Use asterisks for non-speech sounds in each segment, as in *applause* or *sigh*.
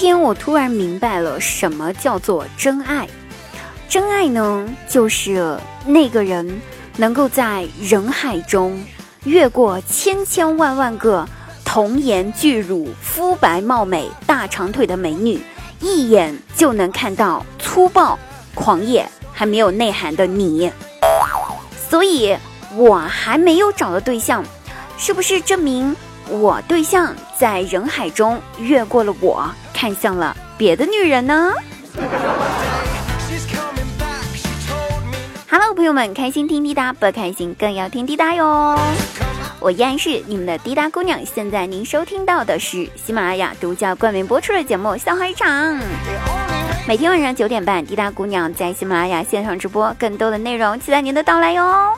天我突然明白了什么叫做真爱。真爱呢，就是那个人能够在人海中越过千千万万个童颜巨乳、肤白貌美、大长腿的美女，一眼就能看到粗暴、狂野还没有内涵的你。所以，我还没有找到对象，是不是证明我对象在人海中越过了我，看向了别的女人呢？Hello，朋友们，开心听滴答，不开心更要听滴答哟。我依然是你们的滴答姑娘。现在您收听到的是喜马拉雅独家冠名播出的节目《笑话一场》。每天晚上九点半，滴答姑娘在喜马拉雅线上直播，更多的内容期待您的到来哟。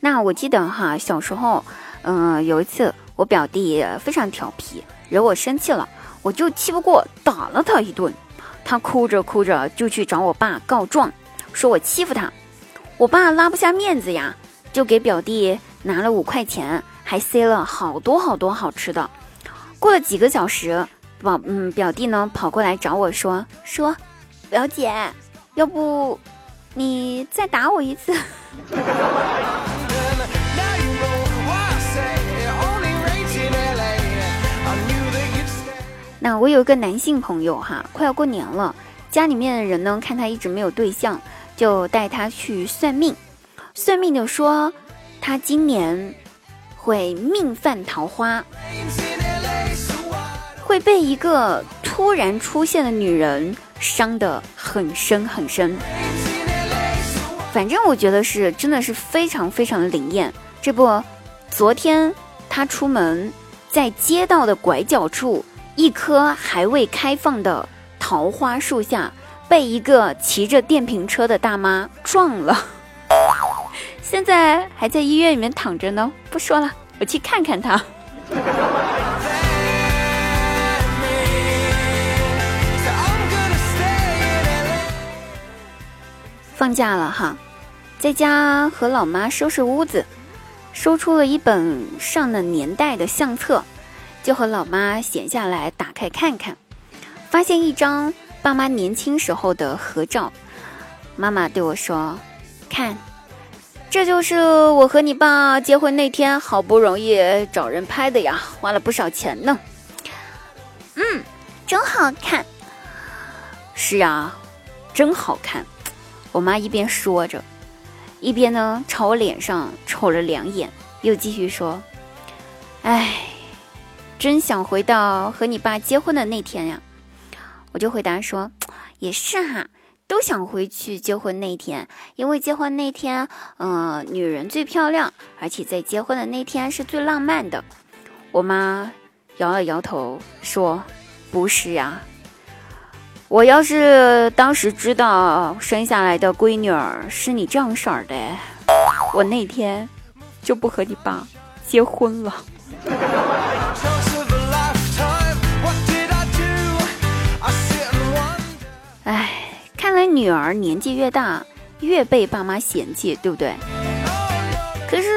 那我记得哈，小时候，嗯，有一次我表弟非常调皮，惹我生气了。我就气不过，打了他一顿，他哭着哭着就去找我爸告状，说我欺负他。我爸拉不下面子呀，就给表弟拿了五块钱，还塞了好多好多好吃的。过了几个小时，表嗯表弟呢跑过来找我说说，表姐，要不你再打我一次？那我有一个男性朋友哈，快要过年了，家里面的人呢看他一直没有对象，就带他去算命。算命的说，他今年会命犯桃花，会被一个突然出现的女人伤得很深很深。反正我觉得是真的是非常非常的灵验。这不，昨天他出门，在街道的拐角处。一棵还未开放的桃花树下，被一个骑着电瓶车的大妈撞了，*laughs* 现在还在医院里面躺着呢。不说了，我去看看他。放假了哈，在家和老妈收拾屋子，收出了一本上了年代的相册。就和老妈闲下来打开看看，发现一张爸妈年轻时候的合照。妈妈对我说：“看，这就是我和你爸结婚那天好不容易找人拍的呀，花了不少钱呢。”嗯，真好看。是啊，真好看。我妈一边说着，一边呢朝我脸上瞅了两眼，又继续说：“哎。”真想回到和你爸结婚的那天呀，我就回答说，也是哈，都想回去结婚那天，因为结婚那天，嗯，女人最漂亮，而且在结婚的那天是最浪漫的。我妈摇了摇头说，不是呀，我要是当时知道生下来的闺女儿是你这样色儿的，我那天就不和你爸结婚了。哎，看来女儿年纪越大，越被爸妈嫌弃，对不对？可是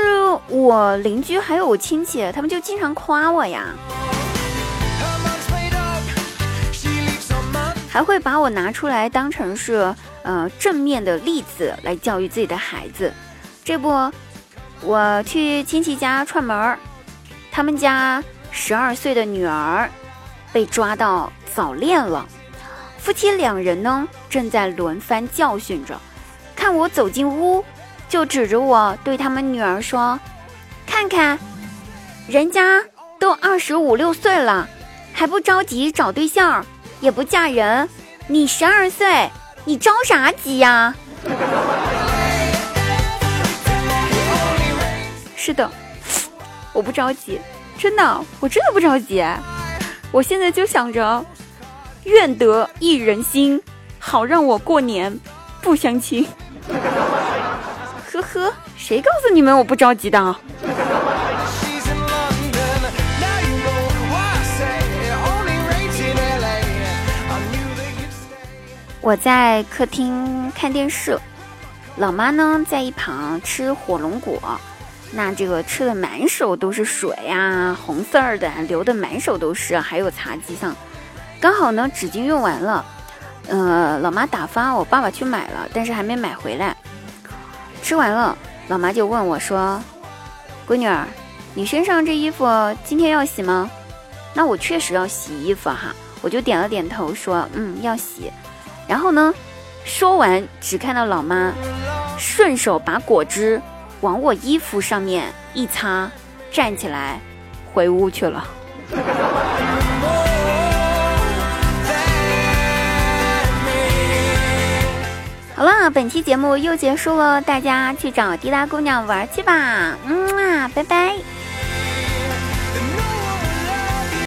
我邻居还有我亲戚，他们就经常夸我呀，还会把我拿出来当成是呃正面的例子来教育自己的孩子。这不，我去亲戚家串门儿，他们家十二岁的女儿被抓到早恋了。夫妻两人呢，正在轮番教训着。看我走进屋，就指着我对他们女儿说：“看看，人家都二十五六岁了，还不着急找对象，也不嫁人。你十二岁，你着啥急呀？” *laughs* 是的，我不着急，真的，我真的不着急。我现在就想着。愿得一人心，好让我过年不相亲。*laughs* 呵呵，谁告诉你们我不着急的？我在客厅看电视，老妈呢在一旁吃火龙果，那这个吃的满手都是水呀，红色儿的，流的满手都是，还有茶几上，刚好呢纸巾用完了，呃，老妈打发我爸爸去买了，但是还没买回来。吃完了，老妈就问我说：“闺女儿，你身上这衣服今天要洗吗？”那我确实要洗衣服哈，我就点了点头说：“嗯，要洗。”然后呢，说完只看到老妈顺手把果汁往我衣服上面一擦，站起来回屋去了。好了，本期节目又结束了，大家去找滴答姑娘玩去吧，嗯啊，拜拜。